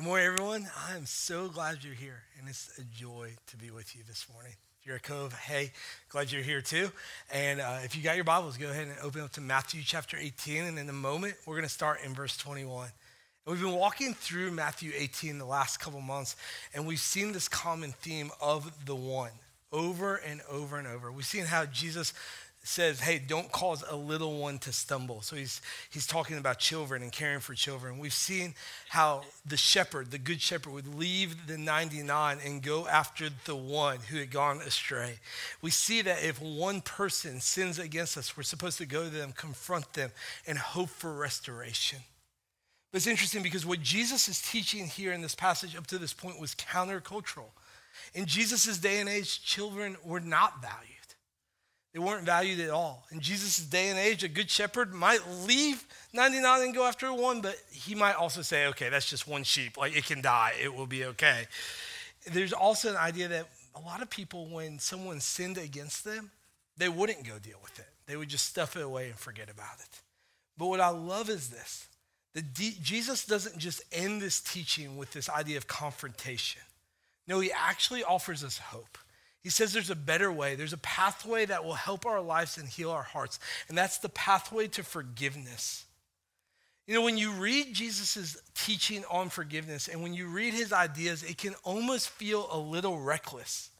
Good morning, everyone. I'm so glad you're here, and it's a joy to be with you this morning. If you're a Cove, hey, glad you're here too. And uh, if you got your Bibles, go ahead and open up to Matthew chapter 18. And in a moment, we're going to start in verse 21. And we've been walking through Matthew 18 the last couple months, and we've seen this common theme of the one over and over and over. We've seen how Jesus says, hey, don't cause a little one to stumble. So he's, he's talking about children and caring for children. We've seen how the shepherd, the good shepherd, would leave the 99 and go after the one who had gone astray. We see that if one person sins against us, we're supposed to go to them, confront them, and hope for restoration. But it's interesting because what Jesus is teaching here in this passage up to this point was countercultural. In Jesus' day and age, children were not valued. They weren't valued at all. In Jesus' day and age, a good shepherd might leave 99 and go after one, but he might also say, okay, that's just one sheep. Like it can die, it will be okay. There's also an idea that a lot of people, when someone sinned against them, they wouldn't go deal with it. They would just stuff it away and forget about it. But what I love is this that Jesus doesn't just end this teaching with this idea of confrontation. No, he actually offers us hope. He says there's a better way. There's a pathway that will help our lives and heal our hearts. And that's the pathway to forgiveness. You know, when you read Jesus' teaching on forgiveness and when you read his ideas, it can almost feel a little reckless.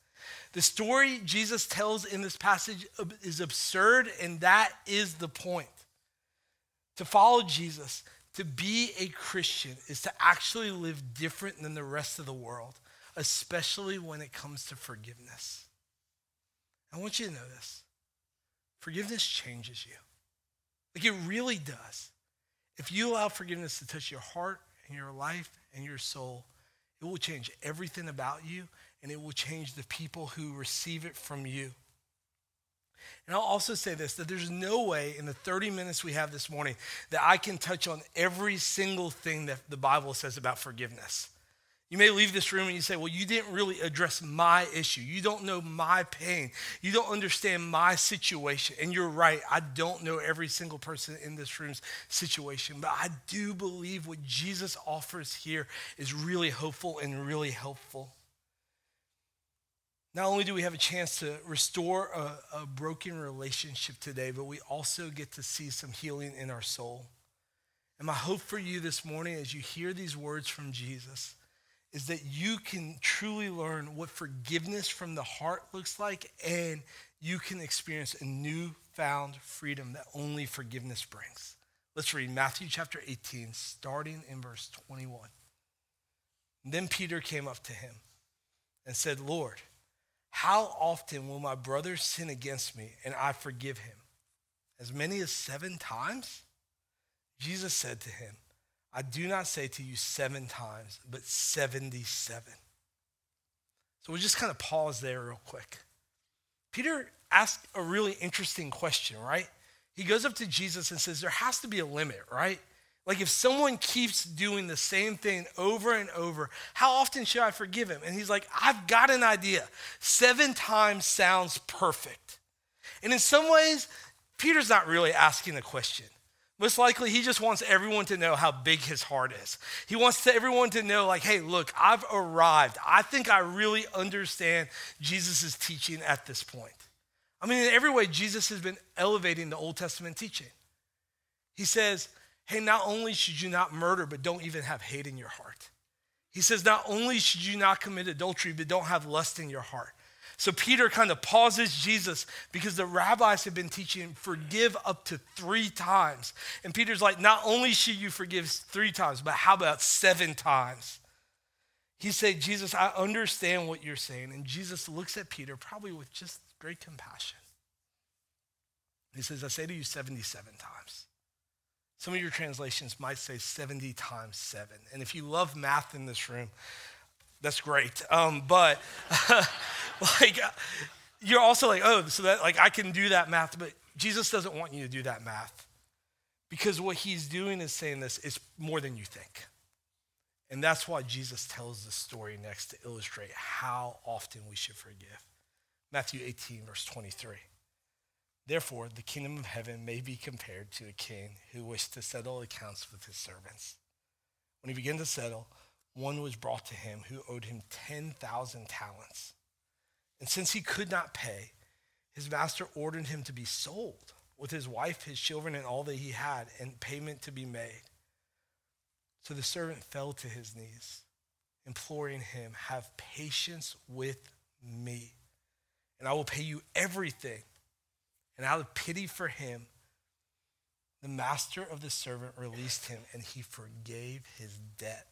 The story Jesus tells in this passage is absurd, and that is the point. To follow Jesus, to be a Christian, is to actually live different than the rest of the world especially when it comes to forgiveness. I want you to know this forgiveness changes you. Like it really does. If you allow forgiveness to touch your heart and your life and your soul, it will change everything about you and it will change the people who receive it from you. And I'll also say this that there's no way in the 30 minutes we have this morning that I can touch on every single thing that the Bible says about forgiveness. You may leave this room and you say, Well, you didn't really address my issue. You don't know my pain. You don't understand my situation. And you're right. I don't know every single person in this room's situation. But I do believe what Jesus offers here is really hopeful and really helpful. Not only do we have a chance to restore a, a broken relationship today, but we also get to see some healing in our soul. And my hope for you this morning as you hear these words from Jesus is that you can truly learn what forgiveness from the heart looks like and you can experience a newfound freedom that only forgiveness brings. Let's read Matthew chapter 18, starting in verse 21. then Peter came up to him and said, Lord, how often will my brother sin against me and I forgive him? As many as seven times? Jesus said to him, I do not say to you seven times, but 77. So we'll just kind of pause there real quick. Peter asked a really interesting question, right? He goes up to Jesus and says, There has to be a limit, right? Like if someone keeps doing the same thing over and over, how often should I forgive him? And he's like, I've got an idea. Seven times sounds perfect. And in some ways, Peter's not really asking a question. Most likely, he just wants everyone to know how big his heart is. He wants to, everyone to know, like, hey, look, I've arrived. I think I really understand Jesus' teaching at this point. I mean, in every way, Jesus has been elevating the Old Testament teaching. He says, hey, not only should you not murder, but don't even have hate in your heart. He says, not only should you not commit adultery, but don't have lust in your heart. So Peter kind of pauses Jesus because the rabbis have been teaching forgive up to three times. And Peter's like, not only should you forgive three times, but how about seven times? He said, Jesus, I understand what you're saying. And Jesus looks at Peter probably with just great compassion. He says, I say to you 77 times. Some of your translations might say 70 times seven. And if you love math in this room, that's great. Um, but like, you're also like, oh, so that, like, I can do that math, but Jesus doesn't want you to do that math. Because what he's doing is saying this is more than you think. And that's why Jesus tells the story next to illustrate how often we should forgive. Matthew 18, verse 23. Therefore, the kingdom of heaven may be compared to a king who wished to settle accounts with his servants. When he began to settle, one was brought to him who owed him 10,000 talents. And since he could not pay, his master ordered him to be sold with his wife, his children, and all that he had, and payment to be made. So the servant fell to his knees, imploring him, Have patience with me, and I will pay you everything. And out of pity for him, the master of the servant released him, and he forgave his debt.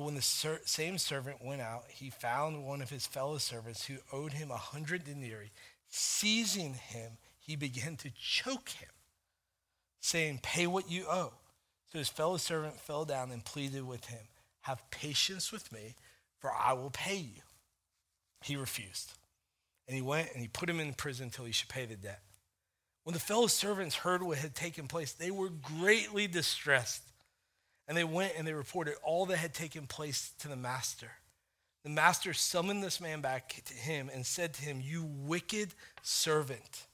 But when the ser- same servant went out, he found one of his fellow servants who owed him a hundred denarii. Seizing him, he began to choke him, saying, Pay what you owe. So his fellow servant fell down and pleaded with him, Have patience with me, for I will pay you. He refused. And he went and he put him in prison until he should pay the debt. When the fellow servants heard what had taken place, they were greatly distressed. And they went and they reported all that had taken place to the master. The master summoned this man back to him and said to him, You wicked servant,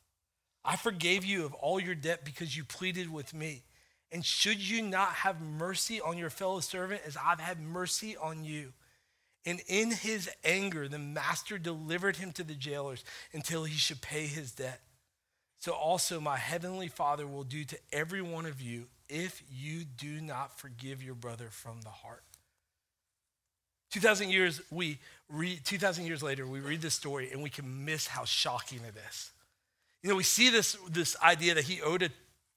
I forgave you of all your debt because you pleaded with me. And should you not have mercy on your fellow servant as I've had mercy on you? And in his anger, the master delivered him to the jailers until he should pay his debt. So also my heavenly Father will do to every one of you if you do not forgive your brother from the heart. 2000 years we read 2000 years later we read this story and we can miss how shocking it is. You know, we see this this idea that he owed a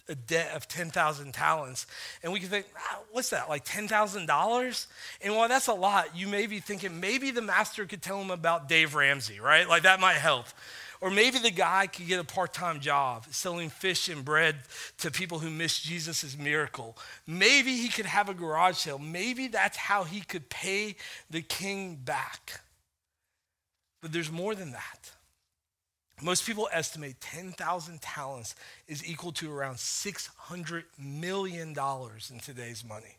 a debt of 10,000 talents. And we can think, ah, what's that, like $10,000? And while that's a lot, you may be thinking maybe the master could tell him about Dave Ramsey, right? Like that might help. Or maybe the guy could get a part time job selling fish and bread to people who miss Jesus' miracle. Maybe he could have a garage sale. Maybe that's how he could pay the king back. But there's more than that. Most people estimate 10,000 talents is equal to around $600 million in today's money.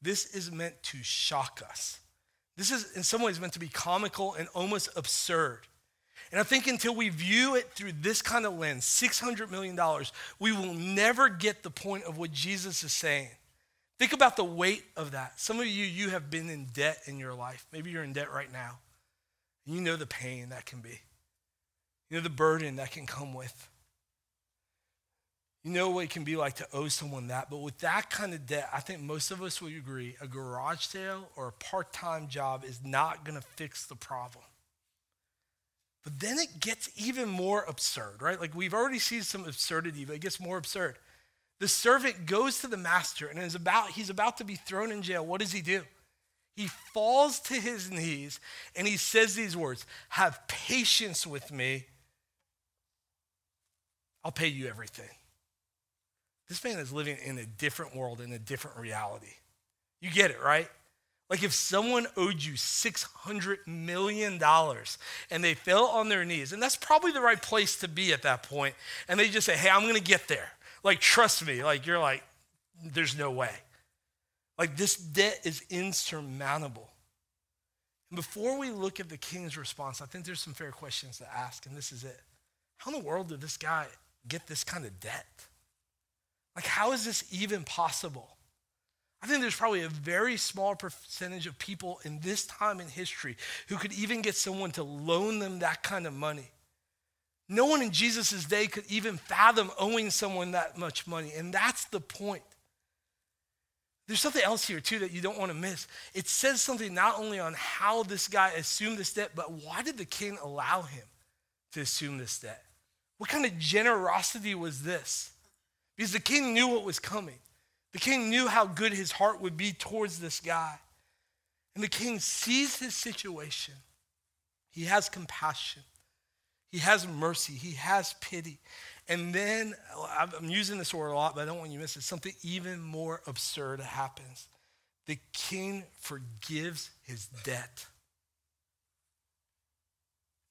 This is meant to shock us. This is, in some ways, meant to be comical and almost absurd. And I think until we view it through this kind of lens, $600 million, we will never get the point of what Jesus is saying. Think about the weight of that. Some of you, you have been in debt in your life. Maybe you're in debt right now. And you know the pain that can be. You know the burden that can come with. You know what it can be like to owe someone that. But with that kind of debt, I think most of us would agree a garage sale or a part time job is not going to fix the problem. But then it gets even more absurd, right? Like we've already seen some absurdity, but it gets more absurd. The servant goes to the master and is about, he's about to be thrown in jail. What does he do? He falls to his knees and he says these words Have patience with me I'll pay you everything. This man is living in a different world, in a different reality. You get it, right? Like if someone owed you $600 million and they fell on their knees, and that's probably the right place to be at that point, and they just say, hey, I'm gonna get there. Like, trust me. Like, you're like, there's no way. Like, this debt is insurmountable. And before we look at the king's response, I think there's some fair questions to ask, and this is it. How in the world did this guy get this kind of debt? Like, how is this even possible? I think there's probably a very small percentage of people in this time in history who could even get someone to loan them that kind of money. No one in Jesus' day could even fathom owing someone that much money. And that's the point. There's something else here, too, that you don't want to miss. It says something not only on how this guy assumed this debt, but why did the king allow him to assume this debt? What kind of generosity was this? Because the king knew what was coming. The king knew how good his heart would be towards this guy. And the king sees his situation. He has compassion. He has mercy. He has pity. And then, I'm using this word a lot, but I don't want you to miss it. Something even more absurd happens. The king forgives his debt.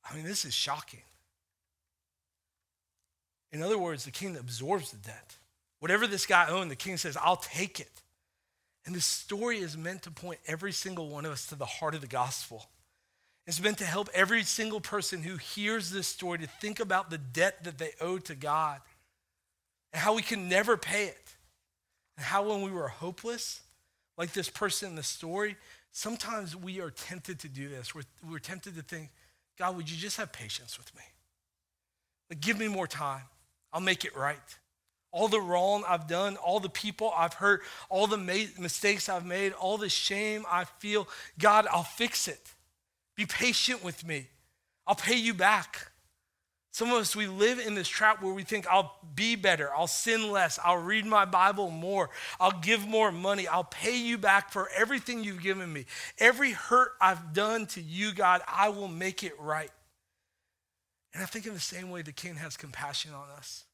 I mean, this is shocking. In other words, the king absorbs the debt. Whatever this guy owned, the king says, I'll take it. And this story is meant to point every single one of us to the heart of the gospel. It's meant to help every single person who hears this story to think about the debt that they owe to God and how we can never pay it. And how when we were hopeless, Like this person in the story, sometimes we are tempted to do this. We're, we're tempted to think, God, would you just have patience with me? Like, give me more time. I'll make it right. All the wrong I've done, all the people I've hurt, all the ma- mistakes I've made, all the shame I feel, God, I'll fix it. Be patient with me. I'll pay you back. Some of us, we live in this trap where we think, I'll be better, I'll sin less, I'll read my Bible more, I'll give more money, I'll pay you back for everything you've given me. Every hurt I've done to you, God, I will make it right. And I think in the same way, the king has compassion on us.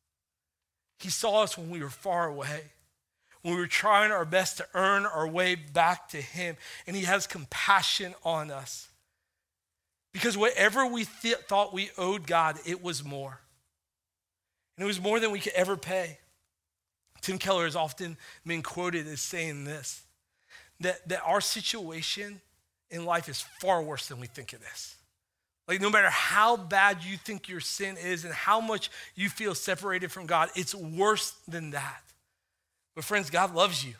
He saw us when we were far away, when we were trying our best to earn our way back to him, and he has compassion on us. Because whatever we th- thought we owed God, it was more. And it was more than we could ever pay. Tim Keller has often been quoted as saying this that, that our situation in life is far worse than we think it is. Like, no matter how bad you think your sin is and how much you feel separated from God, it's worse than that. But, friends, God loves you.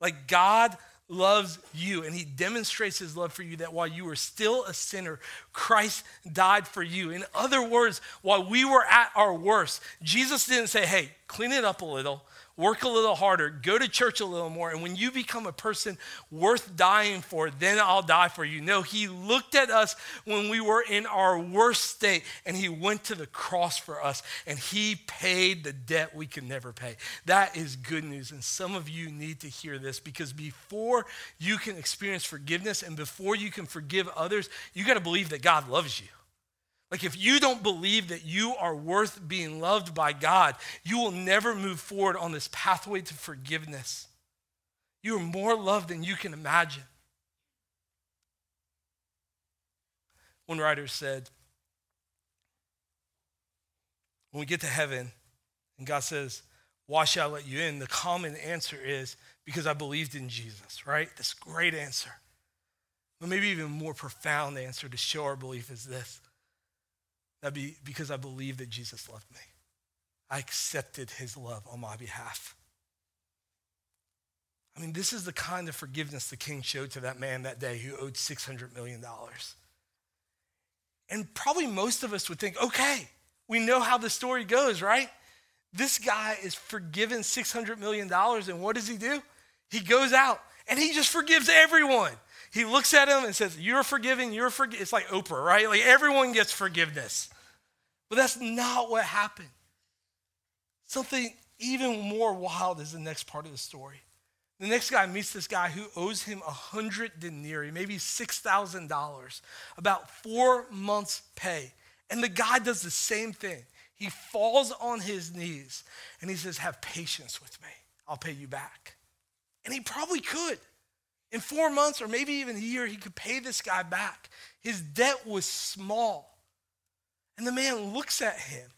Like, God loves you and he demonstrates his love for you that while you were still a sinner, Christ died for you. In other words, while we were at our worst, Jesus didn't say, hey, clean it up a little work a little harder, go to church a little more, and when you become a person worth dying for, then I'll die for you. No, he looked at us when we were in our worst state, and he went to the cross for us, and he paid the debt we can never pay. That is good news, and some of you need to hear this because before you can experience forgiveness and before you can forgive others, you got to believe that God loves you. Like, if you don't believe that you are worth being loved by God, you will never move forward on this pathway to forgiveness. You are more loved than you can imagine. One writer said, when we get to heaven and God says, Why shall I let you in? The common answer is, Because I believed in Jesus, right? This great answer. But maybe even more profound answer to show our belief is this That'd be because I believe that Jesus loved me. I accepted his love on my behalf. I mean, this is the kind of forgiveness the king showed to that man that day who owed $600 million. And probably most of us would think, okay, we know how the story goes, right? This guy is forgiven $600 million, and what does he do? He goes out and he just forgives everyone. He looks at him and says, You're forgiven, you're forgiven. It's like Oprah, right? Like everyone gets forgiveness. But that's not what happened. Something even more wild is the next part of the story. The next guy meets this guy who owes him a hundred denarii, maybe six thousand dollars, about four months' pay. And the guy does the same thing. He falls on his knees and he says, Have patience with me. I'll pay you back. And he probably could. In four months or maybe even a year, he could pay this guy back. His debt was small. And the man looks at him.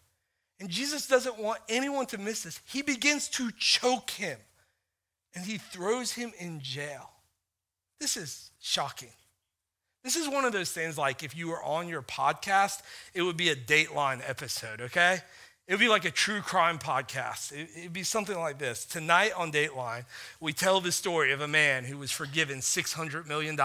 And Jesus doesn't want anyone to miss this. He begins to choke him and he throws him in jail. This is shocking. This is one of those things like if you were on your podcast, it would be a Dateline episode, okay? It would be like a true crime podcast. It, would be something like this. Tonight on Dateline, we tell the story of a man who was forgiven $600 million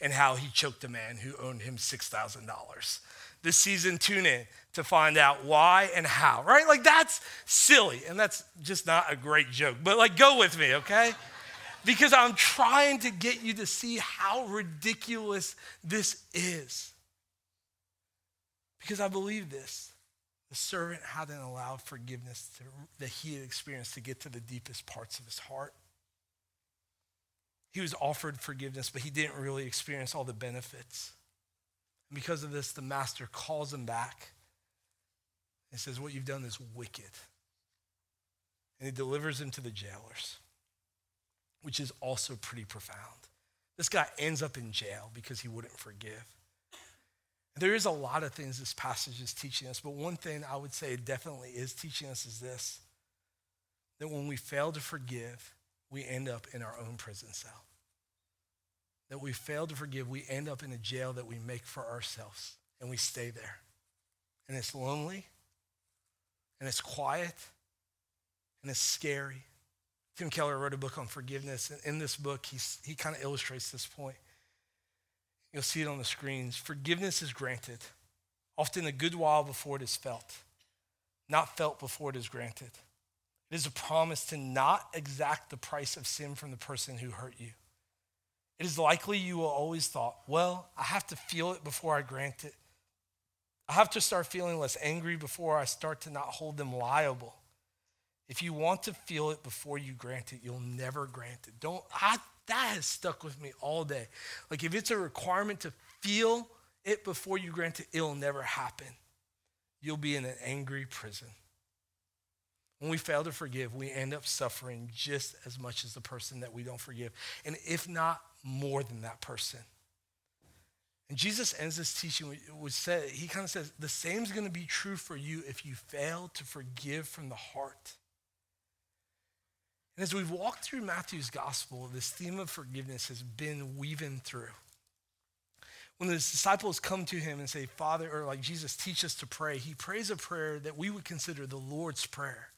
and how he choked a man who owed him $6,000 this season, tune in to find out why and how, right? Like that's silly and that's just not a great joke, but like go with me, okay? Because I'm trying to get you to see how ridiculous this is. Because I believe this. The servant hadn't allowed forgiveness to, that he had experienced to get to the deepest parts of his heart. He was offered forgiveness, but he didn't really experience all the benefits. And because of this, the master calls him back and says, What you've done is wicked. And he delivers him to the jailers, which is also pretty profound. This guy ends up in jail because he wouldn't forgive. There is a lot of things this passage is teaching us, but one thing I would say it definitely is teaching us is this that when we fail to forgive, we end up in our own prison cell that we fail to forgive, we end up in a jail that we make for ourselves and we stay there. And it's lonely and it's quiet and it's scary Tim Keller wrote a book on forgiveness, and in this book, he's, he kind of illustrates this point. You'll see it on the screens. Forgiveness is granted, often a good while before it is felt, not felt before it is granted. It is a promise to not exact the price of sin from the person who hurt you. It is likely you will always thought, well, I have to feel it before I grant it. I have to start feeling less angry before I start to not hold them liable. If you want to feel it before you grant it, you'll never grant it. Don't I that has stuck with me all day. Like if it's a requirement to feel it before you grant it, it'll never happen. You'll be in an angry prison. When we fail to forgive, we end up suffering just as much as the person that we don't forgive. And if not more than that person. And Jesus ends this teaching with say, he kind of says, the same is going to be true for you if you fail to forgive from the heart. And as we've walked through Matthew's gospel, this theme of forgiveness has been weaving through. When the disciples come to him and say, Father, or like Jesus, teach us to pray, he prays a prayer that we would consider the Lord's Prayer.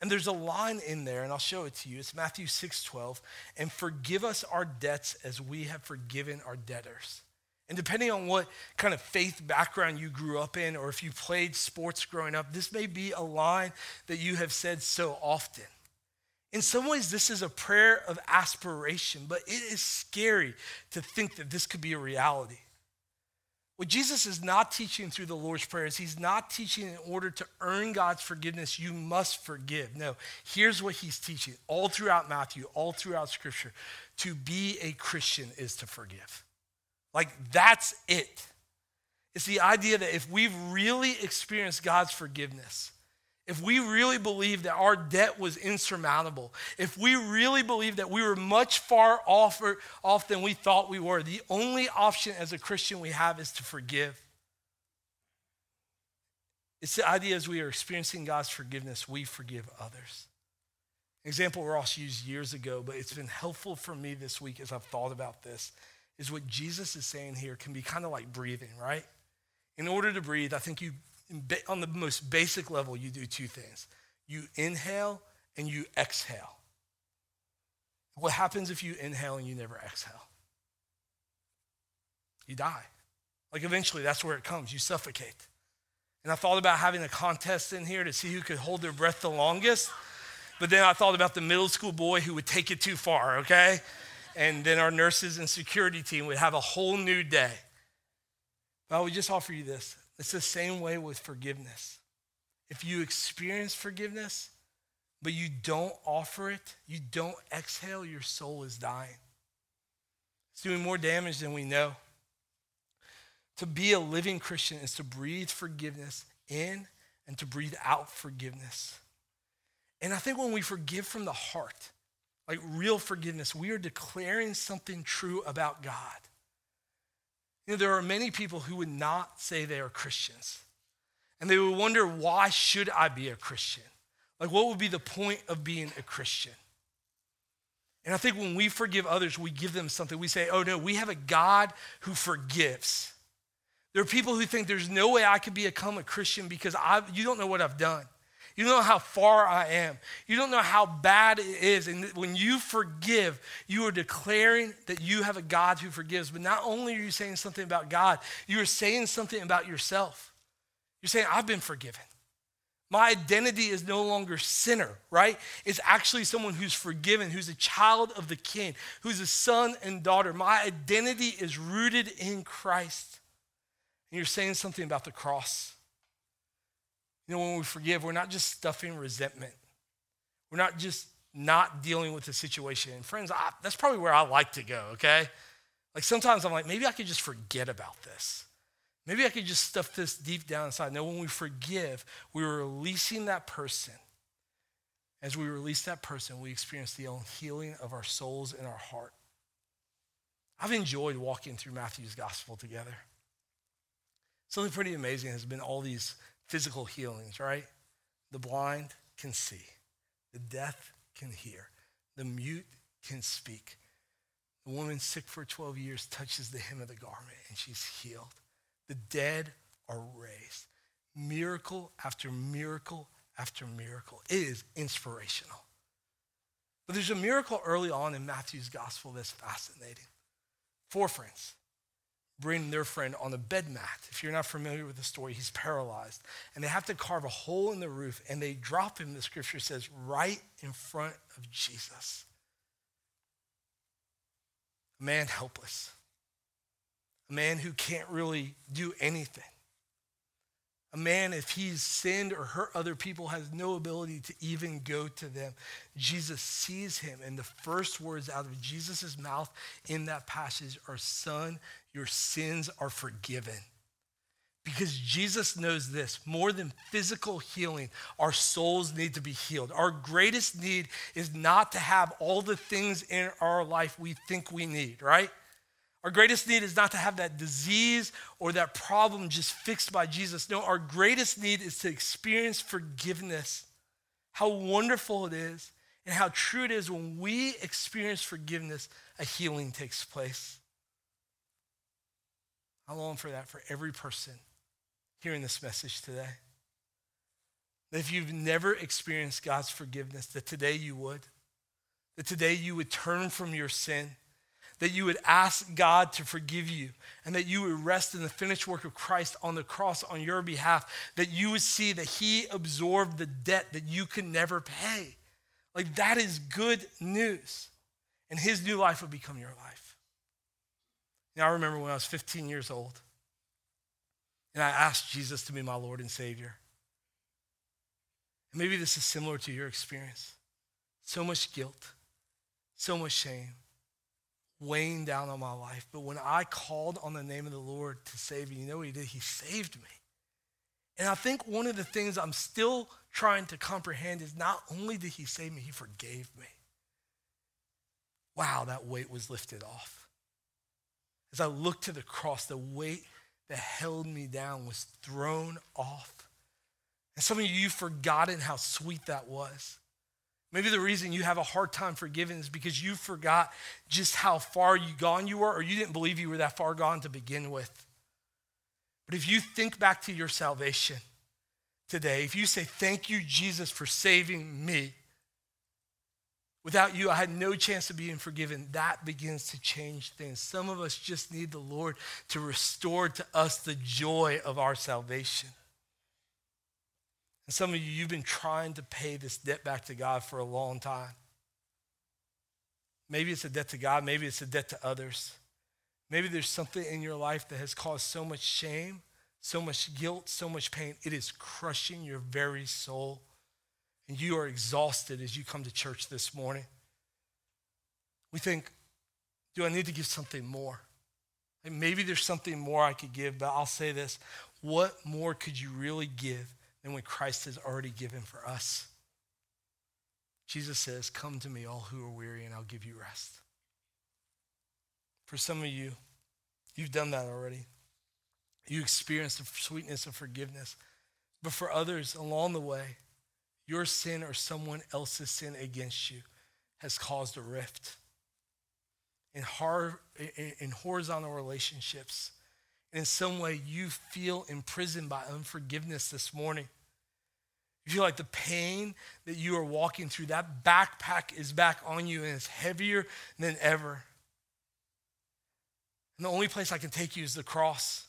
And there's a line in there, and I'll show it to you. It's Matthew 6 12. And forgive us our debts as we have forgiven our debtors. And depending on what kind of faith background you grew up in, or if you played sports growing up, this may be a line that you have said so often. In some ways, this is a prayer of aspiration, but it is scary to think that this could be a reality. What Jesus is not teaching through the Lord's Prayer is he's not teaching in order to earn God's forgiveness, you must forgive. No, here's what he's teaching all throughout Matthew, all throughout Scripture. To be a Christian is to forgive. Like, that's it. It's the idea that if we've really experienced God's forgiveness, if we really believe that our debt was insurmountable, if we really believe that we were much far off, or, off than we thought we were, the only option as a Christian we have is to forgive. It's the idea as we are experiencing God's forgiveness, we forgive others. Example Ross used years ago, but it's been helpful for me this week as I've thought about this, is what Jesus is saying here can be kind of like breathing, right? In order to breathe, I think you on the most basic level, you do two things you inhale and you exhale. What happens if you inhale and you never exhale? You die. Like eventually, that's where it comes. You suffocate. And I thought about having a contest in here to see who could hold their breath the longest. But then I thought about the middle school boy who would take it too far, okay? And then our nurses and security team would have a whole new day. But I would just offer you this it's the same way with forgiveness. If you experience forgiveness, but you don't offer it, you don't exhale, your soul is dying. It's doing more damage than we know. To be a living Christian is to breathe forgiveness in and to breathe out forgiveness. And I think when we forgive from the heart, like real forgiveness, we are declaring something true about God. You know, there are many people who would not say they are Christians. And they would wonder, why should I be a Christian? Like, what would be the point of being a Christian? And I think when we forgive others, we give them something. We say, oh no, we have a God who forgives. There are people who think there's no way I could become a Christian because I, you don't know what I've done. You don't know how far I am. You don't know how bad it is. And when you forgive, you are declaring that you have a God who forgives. But not only are you saying something about God, you are saying something about yourself. You're saying, I've been forgiven. My identity is no longer sinner, right? It's actually someone who's forgiven, who's a child of the king, who's a son and daughter. My identity is rooted in Christ. And you're saying something about the cross. You know, when we forgive, we're not just stuffing resentment. We're not just not dealing with the situation. And friends, I, that's probably where I like to go, okay? Like sometimes I'm like, maybe I could just forget about this. Maybe I could just stuff this deep down inside. No, when we forgive, we're releasing that person. As we release that person, we experience the healing of our souls and our heart. I've enjoyed walking through Matthew's gospel together. Something pretty amazing has been all these physical healings, right? The blind can see, the deaf can hear, the mute can speak. The woman sick for 12 years touches the hem of the garment and she's healed. The dead are raised. Miracle after miracle after miracle. It is inspirational. But there's a miracle early on in Matthew's gospel that's fascinating. Four friends bring their friend on a bed mat. If you're not familiar with the story, he's paralyzed. And they have to carve a hole in the roof and they drop him, the scripture says, right in front of Jesus. A man helpless, a man who can't really do anything. A man, if he's sinned or hurt other people, has no ability to even go to them. Jesus sees him, and the first words out of Jesus' mouth in that passage are Son, your sins are forgiven. Because Jesus knows this more than physical healing, our souls need to be healed. Our greatest need is not to have all the things in our life we think we need, right? Our greatest need is not to have that disease or that problem just fixed by Jesus. No, our greatest need is to experience forgiveness. How wonderful it is and how true it is when we experience forgiveness, a healing takes place. I long for that for every person hearing this message today. That if you've never experienced God's forgiveness, that today you would. That today you would turn from your sin. That you would ask God to forgive you and that you would rest in the finished work of Christ on the cross on your behalf. That you would see that He absorbed the debt that you could never pay. Like that is good news. And His new life would become your life. Now, I remember when I was 15 years old and I asked Jesus to be my Lord and Savior. And maybe this is similar to your experience. So much guilt, so much shame weighing down on my life. But when I called on the name of the Lord to save me, you know what he did? He saved me. And I think one of the things I'm still trying to comprehend is not only did he save me, he forgave me. Wow, that weight was lifted off. As I looked to the cross, the weight that held me down was thrown off. And some of you, you've forgotten how sweet that was. Maybe the reason you have a hard time forgiving is because you forgot just how far you gone you were, or you didn't believe you were that far gone to begin with. But if you think back to your salvation today, if you say, Thank you, Jesus, for saving me, Without you, I had no chance of being forgiven. That begins to change things. Some of us just need the Lord to restore to us the joy of our salvation. And some of you, you've been trying to pay this debt back to God for a long time. Maybe it's a debt to God, maybe it's a debt to others. Maybe there's something in your life that has caused so much shame, so much guilt, so much pain. It is crushing your very soul and you are exhausted as you come to church this morning, we think, do I need to give something more? And maybe there's something more I could give, but I'll say this what more could you really give than what Christ has already given for us? Jesus says, Come to me, all who are weary, and I'll give you rest. For some of you, you've done that already. You experienced the sweetness of forgiveness. But for others along the way, your sin or someone else's sin against you has caused a rift. In, in horizontal relationships, in some way you feel imprisoned by unforgiveness this morning. You feel like the pain that you are walking through, that backpack is back on you and it's heavier than ever. And the only place I can take you is the cross.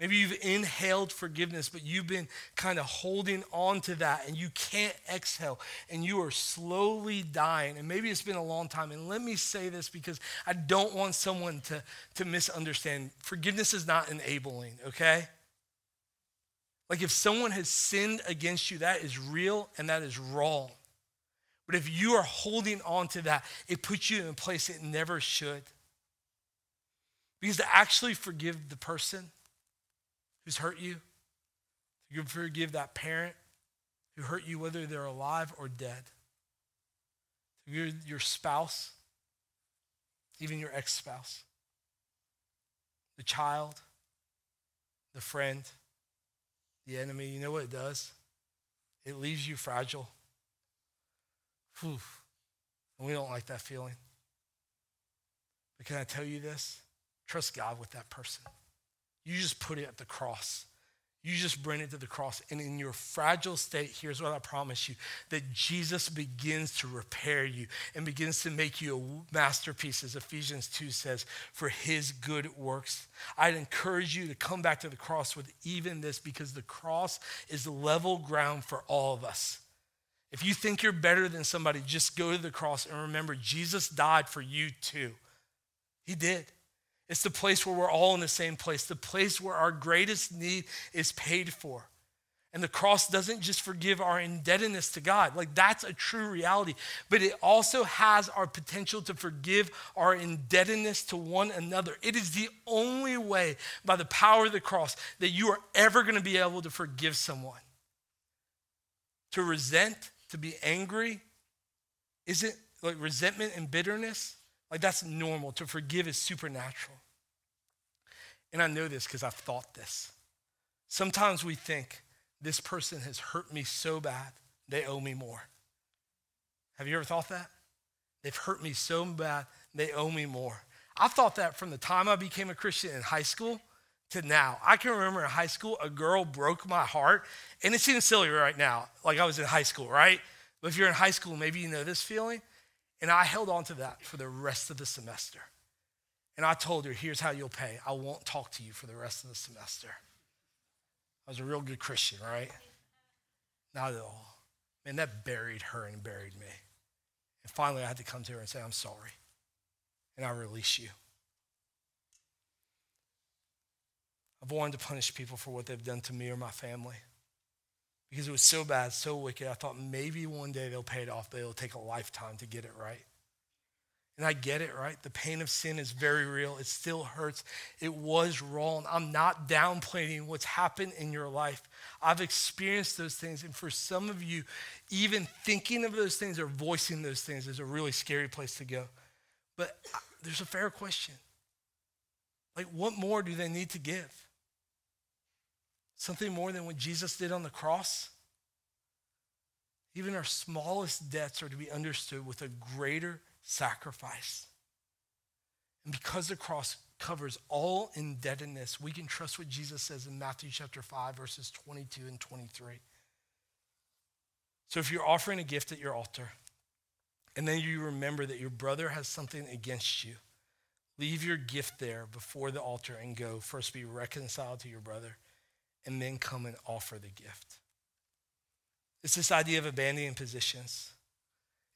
Maybe you've inhaled forgiveness, but you've been kind of holding on to that and you can't exhale and you are slowly dying. And maybe it's been a long time. And let me say this because I don't want someone to, to misunderstand. Forgiveness is not enabling, okay? Like if someone has sinned against you, that is real and that is wrong. But if you are holding on to that, it puts you in a place it never should. Because to actually forgive the person, who's hurt you. You forgive that parent who hurt you, whether they're alive or dead. Your, your spouse, even your ex spouse, the child, the friend, the enemy. You know what it does? It leaves you fragile. Whew. And we don't like that feeling. But can I tell you this? Trust God with that person. You just put it at the cross. You just bring it to the cross. And in your fragile state, here's what I promise you that Jesus begins to repair you and begins to make you a masterpiece, as Ephesians 2 says, for his good works. I'd encourage you to come back to the cross with even this because the cross is level ground for all of us. If you think you're better than somebody, just go to the cross and remember Jesus died for you too. He did. It's the place where we're all in the same place, the place where our greatest need is paid for. And the cross doesn't just forgive our indebtedness to God, like that's a true reality, but it also has our potential to forgive our indebtedness to one another. It is the only way by the power of the cross that you are ever going to be able to forgive someone. To resent, to be angry, is it like resentment and bitterness? Like that's normal. To forgive is supernatural. And I know this because I've thought this. Sometimes we think this person has hurt me so bad, they owe me more. Have you ever thought that? They've hurt me so bad, they owe me more. I thought that from the time I became a Christian in high school to now. I can remember in high school, a girl broke my heart, and it seems silly right now, like I was in high school, right? But if you're in high school, maybe you know this feeling. And I held on to that for the rest of the semester. And I told her, here's how you'll pay. I won't talk to you for the rest of the semester. I was a real good Christian, right? Not at all. Man, that buried her and buried me. And finally, I had to come to her and say, I'm sorry. And I release you. I've wanted to punish people for what they've done to me or my family because it was so bad, so wicked. I thought maybe one day they'll pay it off, but it'll take a lifetime to get it right. And I get it, right? The pain of sin is very real. It still hurts. It was wrong. I'm not downplaying what's happened in your life. I've experienced those things. And for some of you, even thinking of those things or voicing those things is a really scary place to go. But there's a fair question. Like, what more do they need to give? Something more than what Jesus did on the cross? Even our smallest debts are to be understood with a greater sacrifice. And because the cross covers all indebtedness, we can trust what Jesus says in Matthew chapter 5, verses 22 and 23. So if you're offering a gift at your altar, and then you remember that your brother has something against you, leave your gift there before the altar and go first be reconciled to your brother and then come and offer the gift. It's this idea of abandoning positions.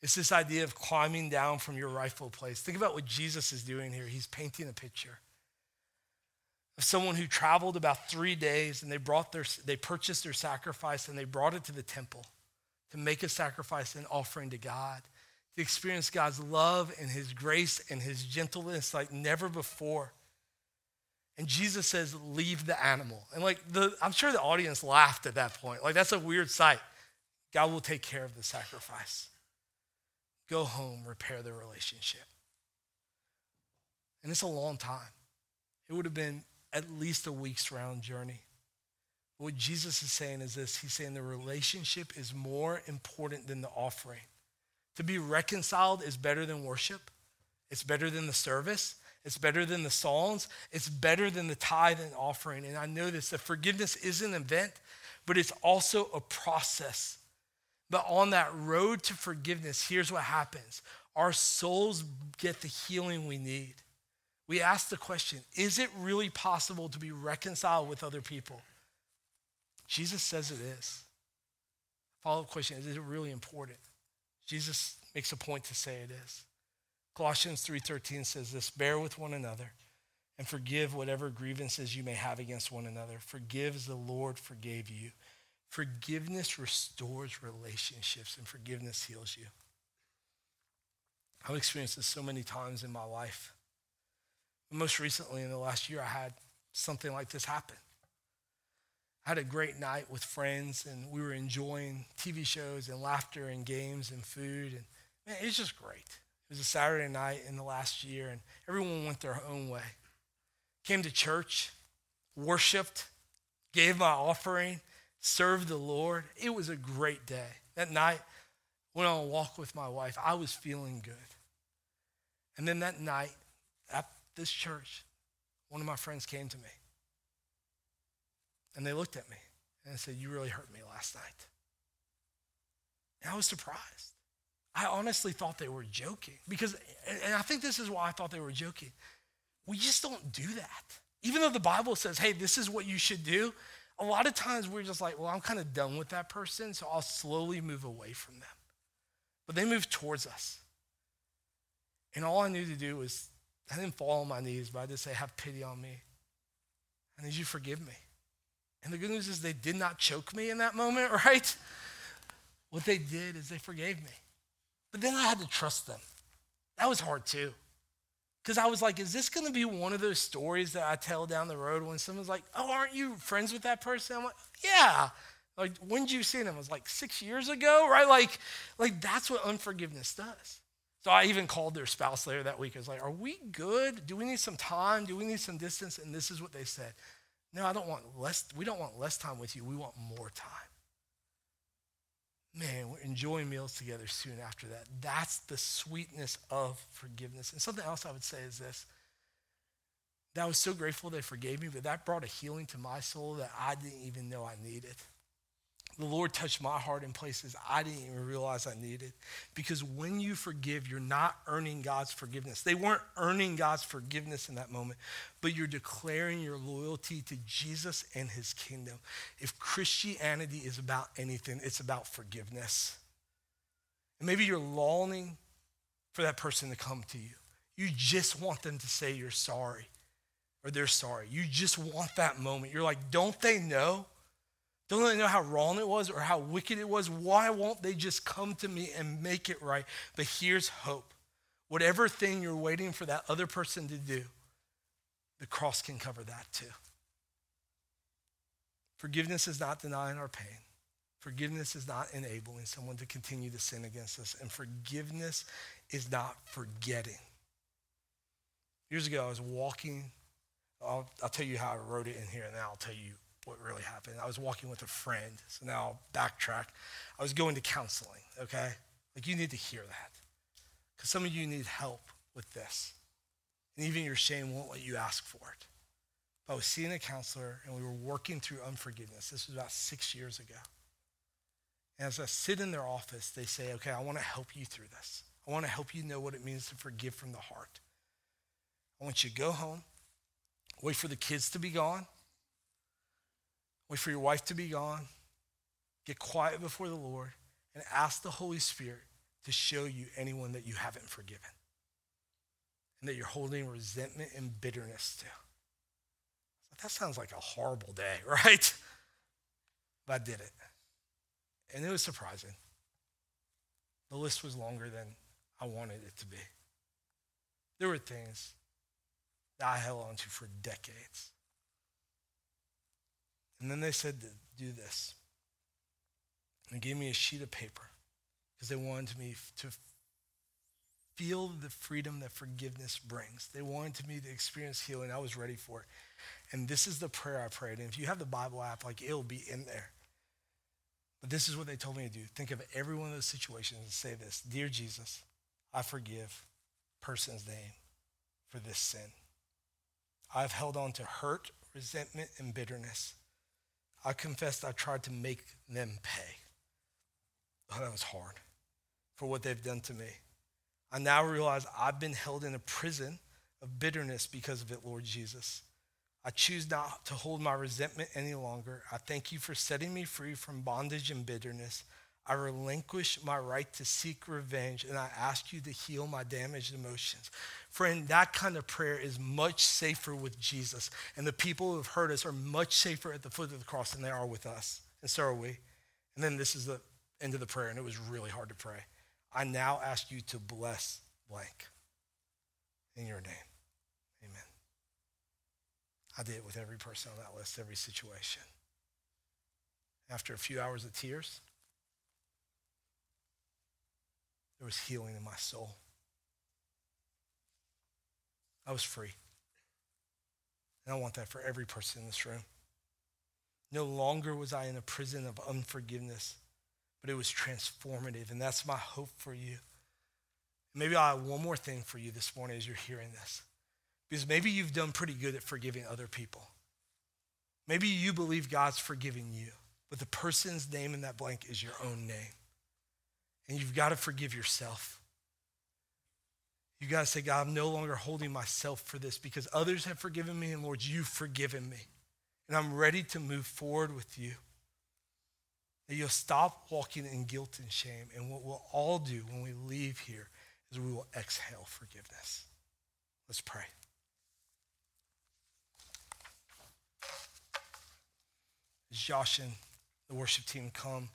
It's this idea of climbing down from your rightful place. Think about what Jesus is doing here. He's painting a picture of someone who traveled about three days and they brought their they purchased their sacrifice and they brought it to the temple to make a sacrifice and offering to God, to experience God's love and his grace and his gentleness like never before. And Jesus says, leave the animal. And like the, I'm sure the audience laughed at that point. Like that's a weird sight. God will take care of the sacrifice. Go home, repair the relationship. And it's a long time. It would have been at least a week's round journey. What Jesus is saying is this He's saying the relationship is more important than the offering. To be reconciled is better than worship, it's better than the service, it's better than the Psalms. It's better than the tithe and offering. And I know this that forgiveness is an event, but it's also a process. But on that road to forgiveness, here's what happens our souls get the healing we need. We ask the question is it really possible to be reconciled with other people? Jesus says it is. Follow up question is it really important? Jesus makes a point to say it is. Colossians 3:13 says this, bear with one another and forgive whatever grievances you may have against one another. Forgive as the Lord forgave you. Forgiveness restores relationships and forgiveness heals you. I've experienced this so many times in my life. Most recently, in the last year, I had something like this happen. I had a great night with friends, and we were enjoying TV shows and laughter and games and food. And man, it's just great. It was a Saturday night in the last year, and everyone went their own way. Came to church, worshiped, gave my offering, served the Lord. It was a great day. That night, went on a walk with my wife. I was feeling good. And then that night, at this church, one of my friends came to me. And they looked at me and said, You really hurt me last night. And I was surprised. I honestly thought they were joking because, and I think this is why I thought they were joking. We just don't do that. Even though the Bible says, hey, this is what you should do, a lot of times we're just like, well, I'm kind of done with that person, so I'll slowly move away from them. But they moved towards us. And all I knew to do was, I didn't fall on my knees, but I just say, have pity on me. I need you to forgive me. And the good news is they did not choke me in that moment, right? What they did is they forgave me. But then I had to trust them. That was hard too. Because I was like, is this going to be one of those stories that I tell down the road when someone's like, oh, aren't you friends with that person? I'm like, yeah. Like, when did you see them? It was like six years ago, right? Like, like that's what unforgiveness does. So I even called their spouse later that week. I was like, are we good? Do we need some time? Do we need some distance? And this is what they said. No, I don't want less, we don't want less time with you. We want more time man, we're enjoying meals together soon after that. That's the sweetness of forgiveness. And something else I would say is this that I was so grateful they forgave me, but that brought a healing to my soul that I didn't even know I needed. The Lord touched my heart in places I didn't even realize I needed. Because when you forgive, you're not earning God's forgiveness. They weren't earning God's forgiveness in that moment, but you're declaring your loyalty to Jesus and his kingdom. If Christianity is about anything, it's about forgiveness. And maybe you're longing for that person to come to you. You just want them to say you're sorry or they're sorry. You just want that moment. You're like, don't they know? Don't they know how wrong it was or how wicked it was? Why won't they just come to me and make it right? But here's hope. Whatever thing you're waiting for that other person to do, the cross can cover that too. Forgiveness is not denying our pain. Forgiveness is not enabling someone to continue to sin against us. And forgiveness is not forgetting. Years ago, I was walking. I'll, I'll tell you how I wrote it in here, and then I'll tell you what really happened. I was walking with a friend, so now I'll backtrack. I was going to counseling, okay? Like, you need to hear that. Because some of you need help with this. And even your shame won't let you ask for it. But I was seeing a counselor, and we were working through unforgiveness. This was about six years ago. And as I sit in their office, they say, okay, I want to help you through this. I want to help you know what it means to forgive from the heart. I want you to go home, wait for the kids to be gone, Wait for your wife to be gone. Get quiet before the Lord and ask the Holy Spirit to show you anyone that you haven't forgiven and that you're holding resentment and bitterness to. That sounds like a horrible day, right? But I did it. And it was surprising. The list was longer than I wanted it to be. There were things that I held on to for decades. And then they said do this. And gave me a sheet of paper because they wanted me to feel the freedom that forgiveness brings. They wanted me to experience healing. I was ready for it. And this is the prayer I prayed. And if you have the Bible app, like it'll be in there. But this is what they told me to do. Think of every one of those situations and say this Dear Jesus, I forgive person's name for this sin. I've held on to hurt, resentment, and bitterness. I confessed I tried to make them pay. Oh, that was hard for what they've done to me. I now realize I've been held in a prison of bitterness because of it, Lord Jesus. I choose not to hold my resentment any longer. I thank you for setting me free from bondage and bitterness. I relinquish my right to seek revenge and I ask you to heal my damaged emotions. Friend, that kind of prayer is much safer with Jesus. And the people who have hurt us are much safer at the foot of the cross than they are with us. And so are we. And then this is the end of the prayer, and it was really hard to pray. I now ask you to bless blank in your name. Amen. I did it with every person on that list, every situation. After a few hours of tears, there was healing in my soul. I was free. And I want that for every person in this room. No longer was I in a prison of unforgiveness, but it was transformative. And that's my hope for you. Maybe i have one more thing for you this morning as you're hearing this. Because maybe you've done pretty good at forgiving other people. Maybe you believe God's forgiven you, but the person's name in that blank is your own name. And you've got to forgive yourself. You've got to say, God, I'm no longer holding myself for this because others have forgiven me, and Lord, you've forgiven me. And I'm ready to move forward with you. That you'll stop walking in guilt and shame. And what we'll all do when we leave here is we will exhale forgiveness. Let's pray. Josh and the worship team come,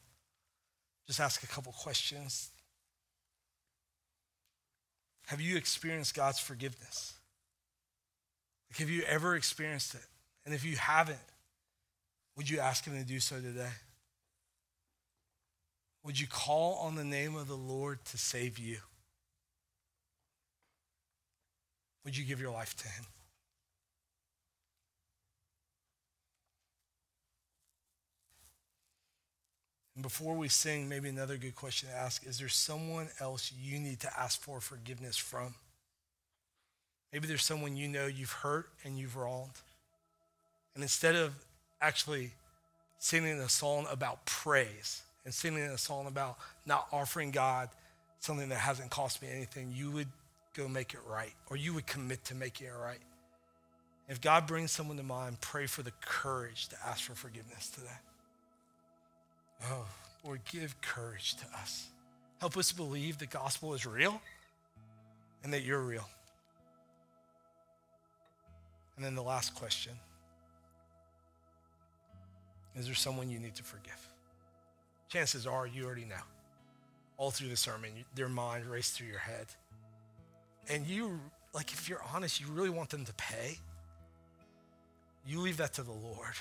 just ask a couple questions. Have you experienced God's forgiveness? Like, have you ever experienced it? And if you haven't, would you ask Him to do so today? Would you call on the name of the Lord to save you? Would you give your life to Him? And before we sing, maybe another good question to ask is there someone else you need to ask for forgiveness from? Maybe there's someone you know you've hurt and you've wronged. And instead of actually singing a song about praise and singing a song about not offering God something that hasn't cost me anything, you would go make it right or you would commit to making it right. If God brings someone to mind, pray for the courage to ask for forgiveness today. Oh, Lord, give courage to us. Help us believe the gospel is real and that you're real. And then the last question Is there someone you need to forgive? Chances are you already know. All through the sermon, their mind raced through your head. And you, like, if you're honest, you really want them to pay, you leave that to the Lord.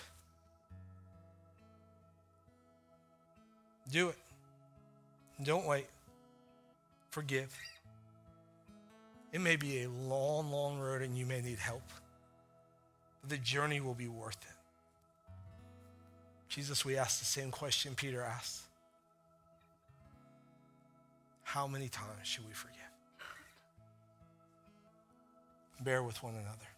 Do it. Don't wait. Forgive. It may be a long, long road and you may need help, the journey will be worth it. Jesus, we ask the same question Peter asked How many times should we forgive? Bear with one another.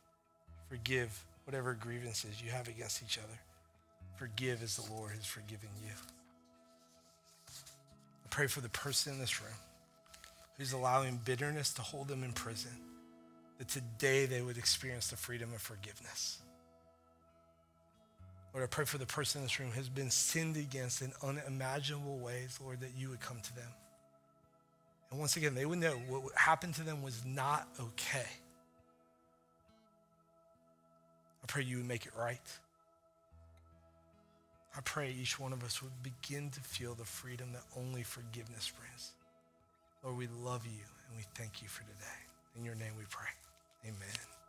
Forgive whatever grievances you have against each other. Forgive as the Lord has forgiven you pray for the person in this room who's allowing bitterness to hold them in prison, that today they would experience the freedom of forgiveness. Lord, I pray for the person in this room who has been sinned against in unimaginable ways, Lord, that you would come to them. And once again, they would know what happened to them was not okay. I pray you would make it right. I pray each one of us would begin to feel the freedom that only forgiveness brings. Lord, we love you and we thank you for today. In your name we pray. Amen.